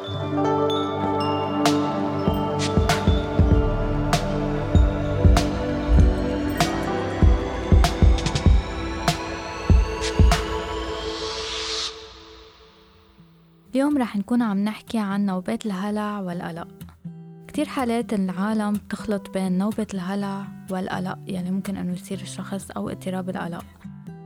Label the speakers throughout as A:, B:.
A: اليوم رح نكون عم نحكي عن نوبات الهلع والقلق. كتير حالات العالم بتخلط بين نوبة الهلع والقلق يعني ممكن أنه يصير الشخص أو اضطراب القلق.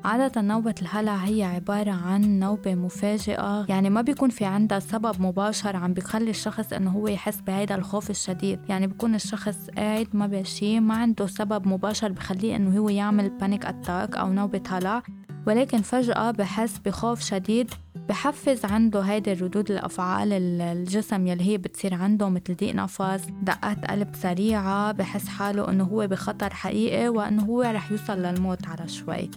A: عادة نوبة الهلع هي عبارة عن نوبة مفاجئة. يعني ما بيكون في عندها سبب مباشر عم بيخلي الشخص إنه هو يحس بهيدا الخوف الشديد. يعني بيكون الشخص قاعد ما بشي ما عنده سبب مباشر بخليه إنه هو يعمل panic attack أو نوبة هلع. ولكن فجأة بحس بخوف شديد بحفز عنده هيدي الردود الأفعال الجسم يلي هي بتصير عنده مثل ضيق نفس دقات قلب سريعة بحس حاله إنه هو بخطر حقيقي وإنه هو رح يوصل للموت على شوي.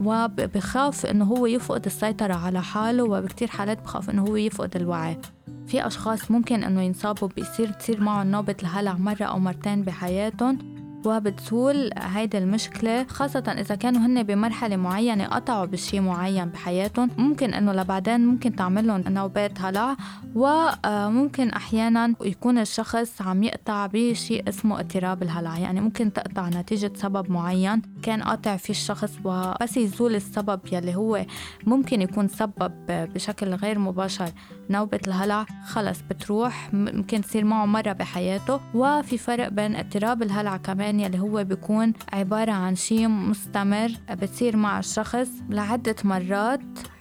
A: وبخاف إنه هو يفقد السيطرة على حاله وبكتير حالات بخاف إنه هو يفقد الوعي. في أشخاص ممكن إنه ينصابوا بيصير تصير معهم نوبة الهلع مرة أو مرتين بحياتهم. وبتزول هيدي المشكلة خاصة إذا كانوا هن بمرحلة معينة قطعوا بشي معين بحياتهم ممكن إنه لبعدين ممكن تعمل لهم نوبات هلع وممكن أحيانا يكون الشخص عم يقطع بشي اسمه اضطراب الهلع يعني ممكن تقطع نتيجة سبب معين كان قاطع فيه الشخص وبس يزول السبب يلي هو ممكن يكون سبب بشكل غير مباشر. نوبة الهلع خلص بتروح ممكن تصير معه مرة بحياته. وفي فرق بين اضطراب الهلع كمان اللي هو بيكون عبارة عن شيء مستمر بتصير مع الشخص لعدة مرات.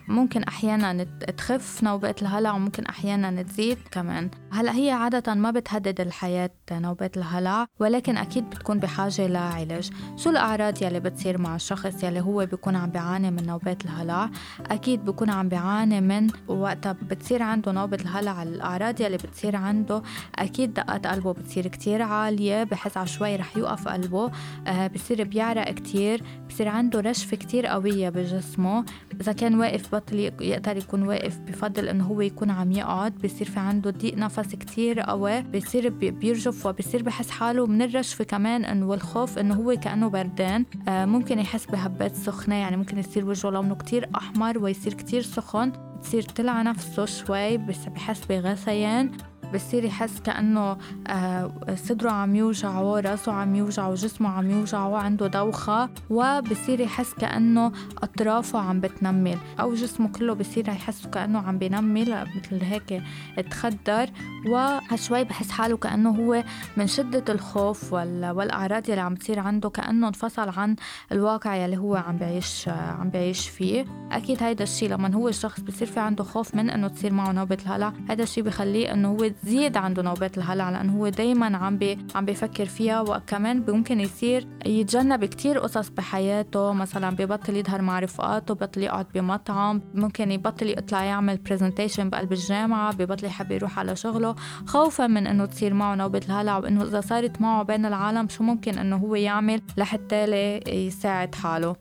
A: ممكن أحيانا تخف نوبات الهلع وممكن أحيانا تزيد كمان. هلأ هي عادة ما بتهدد الحياة نوبات الهلع ولكن أكيد بتكون بحاجة لعلاج. شو الأعراض يلي بتصير مع الشخص يلي هو بيكون عم بيعاني من نوبات الهلع؟ أكيد بيكون عم بيعاني من وقتها بتصير عنده نوبة الهلع. الأعراض يلي بتصير عنده أكيد دقات قلبه بتصير كتير عالية بحس على شوي رح يوقف قلبه. آه بصير بيعرق كتير بصير عنده رشفة كتير قوية بجسمه. إذا كان واقف بطل يقدر يكون واقف بفضل انه هو يكون عم يقعد بصير في عنده ضيق نفس كتير قوي بصير بيرجف وبصير بحس حاله من الرشفة كمان انه والخوف انه هو كأنه بردان. آه ممكن يحس بهبات سخنة يعني ممكن يصير وجهه لونه كتير أحمر ويصير كتير سخن بتصير تلع نفسه شوي بس بحس بغثيان. بصير يحس كأنه آه، صدره عم يوجعه راسه عم يوجعه جسمه عم يوجعه عنده دوخة وبصير يحس كأنه أطرافه عم بتنمل أو جسمه كله بصير يحس كأنه عم بينمل مثل هيك تخدر. وشوي بحس حاله كأنه هو من شدة الخوف والأعراض اللي عم تصير عنده كأنه انفصل عن الواقع يلي هو عم بيعيش عم بيعيش فيه. أكيد هيدا الشيء لما هو الشخص بصير في عنده خوف من إنه تصير معه نوبة الهلع هذا الشيء بخليه إنه هو تزيد عنده نوبات الهلع لأنه هو دايما عم بي عم بيفكر فيها وكمان ممكن يصير يتجنب كتير قصص بحياته مثلا ببطل يظهر مع رفقاته ببطل يقعد بمطعم ممكن يبطل يطلع يعمل presentation بقلب الجامعة ببطل يحب يروح على شغله. خوفا من إنه تصير معه نوبة الهلع وإنه إذا صارت معه بين العالم شو ممكن إنه هو يعمل لحتى يساعد حاله؟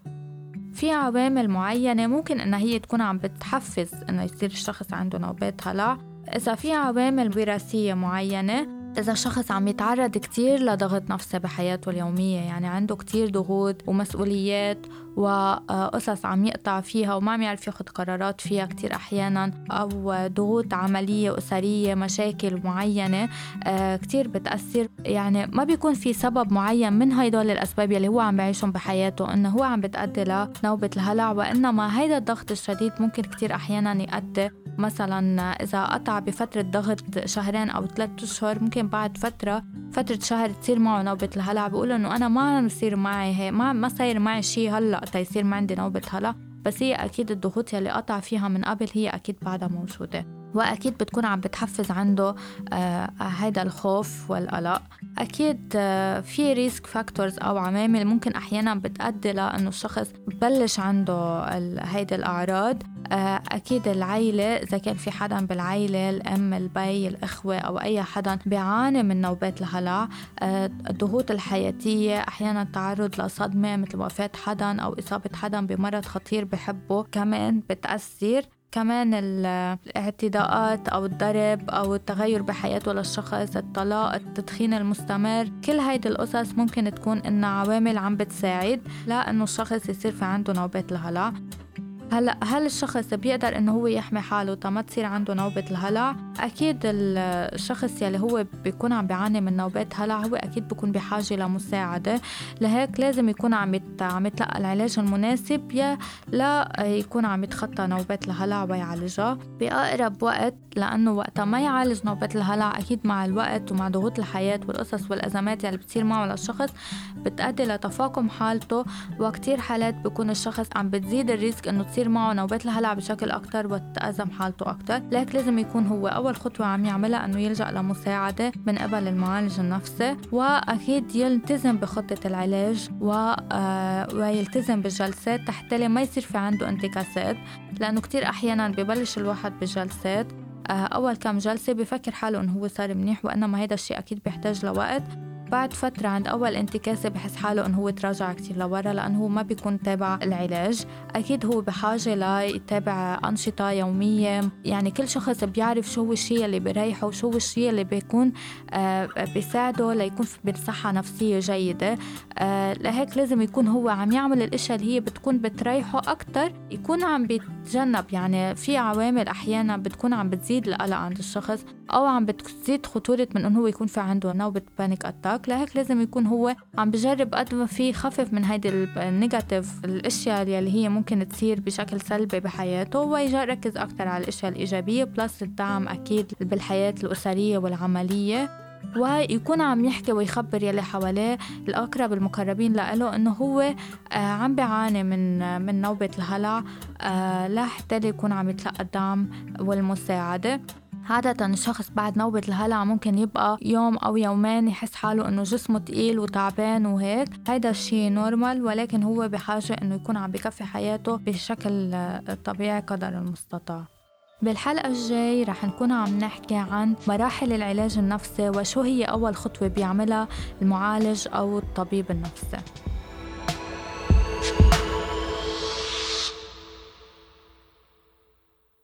A: في عوامل معينة ممكن إنها هي تكون عم بتحفز إنه يصير الشخص عنده نوبات هلع. إذا في عوامل وراثية معينة إذا شخص عم يتعرض كتير لضغط نفسي بحياته اليومية يعني عنده كتير ضغوط ومسؤوليات وقصص عم يقطع فيها وما عم يعرف ياخد قرارات فيها كتير أحيانا أو ضغوط عملية أسرية مشاكل معينة آه، كتير بتأثر. يعني ما بيكون في سبب معين من هيدول الأسباب يلي هو عم بيعيشهم بحياته إنه هو عم بتأدي لنوبة الهلع وإنما هيدا الضغط الشديد ممكن كتير أحيانا يؤدي مثلا إذا قطع بفترة ضغط شهرين أو ثلاثة أشهر ممكن بعد فترة فترة شهر تصير معه نوبة الهلع. بقول إنه أنا ما بصير معي هيك ما ما صاير معي شيء هلأ تيصير ما عندي نوبة هلع بس هي أكيد الضغوط يلي قطع فيها من قبل هي أكيد بعدها موجودة. وأكيد بتكون عم بتحفز عنده آه هيدا الخوف والقلق. أكيد آه في risk factors أو عوامل ممكن أحيانا بتأدي لأنه الشخص ببلش عنده هيدي الأعراض. آه أكيد العيلة إذا كان في حدا بالعيلة الأم البي الإخوة أو أي حدا بيعاني من نوبات الهلع آه الضغوط الحياتية أحيانا التعرض لصدمة مثل وفاة حدا أو إصابة حدا بمرض خطير بحبه كمان بتأثر. كمان الاعتداءات أو الضرب أو التغير بحياته للشخص الطلاق التدخين المستمر كل هيدي القصص ممكن تكون إنها عوامل عم بتساعد لأنه الشخص يصير في عنده نوبات الهلع. هلا هل الشخص بيقدر إنه هو يحمي حاله تما تصير عنده نوبة الهلع؟ أكيد الشخص يلي هو بيكون عم بيعاني من نوبات هلع هو أكيد بيكون بحاجة لمساعدة لهيك لازم يكون عم عم يتلقى العلاج المناسب يا لا يكون عم يتخطى نوبات الهلع ويعالجها بأقرب وقت لأنه وقتها ما يعالج نوبة الهلع أكيد مع الوقت ومع ضغوط الحياة والقصص والأزمات يلي بتصير معه للشخص بتأدي لتفاقم حالته وكتير حالات بيكون الشخص عم بتزيد الريسك تصير معه نوبات الهلع بشكل أكتر وتتأزم حالته أكتر. لذلك لازم يكون هو أول خطوة عم يعملها إنه يلجأ لمساعدة من قبل المعالج النفسي وأكيد يلتزم بخطة العلاج و... آه ويلتزم بالجلسات تحتلي ما يصير في عنده انتكاسات لأنه كتير أحيانا ببلش الواحد بالجلسات. آه، أول كم جلسة بفكر حاله إنه هو صار منيح وإنما هيدا الشيء أكيد بيحتاج لوقت. بعد فترة عند أول انتكاسة بحس حاله إنه هو تراجع كتير لورا لأنه هو ما بيكون تابع العلاج أكيد هو بحاجة ليتابع أنشطة يومية. يعني كل شخص بيعرف شو هو الشيء اللي بيريحه وشو هو الشيء اللي بيكون آه بيساعده ليكون بصحة نفسية جيدة. آه لهيك لازم يكون هو عم يعمل الأشياء اللي هي بتكون بتريحه أكتر. يكون عم بيتجنب يعني في عوامل أحيانا بتكون عم بتزيد القلق عند الشخص أو عم بتزيد خطورة من إنه هو يكون في عنده نوبة panic attack وراك لهيك لازم يكون هو عم بجرب قد ما في يخفف من هيدي ال negative الأشياء اللي هي ممكن تصير بشكل سلبي بحياته ويركز أكثر على الأشياء الإيجابية plus الدعم أكيد بالحياة الأسرية والعملية ويكون عم يحكي ويخبر يلي حواليه الأقرب المقربين له إنه هو آه، عم بيعاني من من نوبة الهلع آه، لحتى يكون عم يتلقى الدعم والمساعدة. عادة الشخص بعد نوبة الهلع ممكن يبقى يوم أو يومين يحس حاله إنه جسمه تقيل وتعبان وهيك. هيدا الشيء نورمال ولكن هو بحاجة إنه يكون عم بكفي حياته بشكل طبيعي قدر المستطاع. بالحلقة الجاي رح نكون عم نحكي عن مراحل العلاج النفسي وشو هي أول خطوة بيعملها المعالج أو الطبيب النفسي.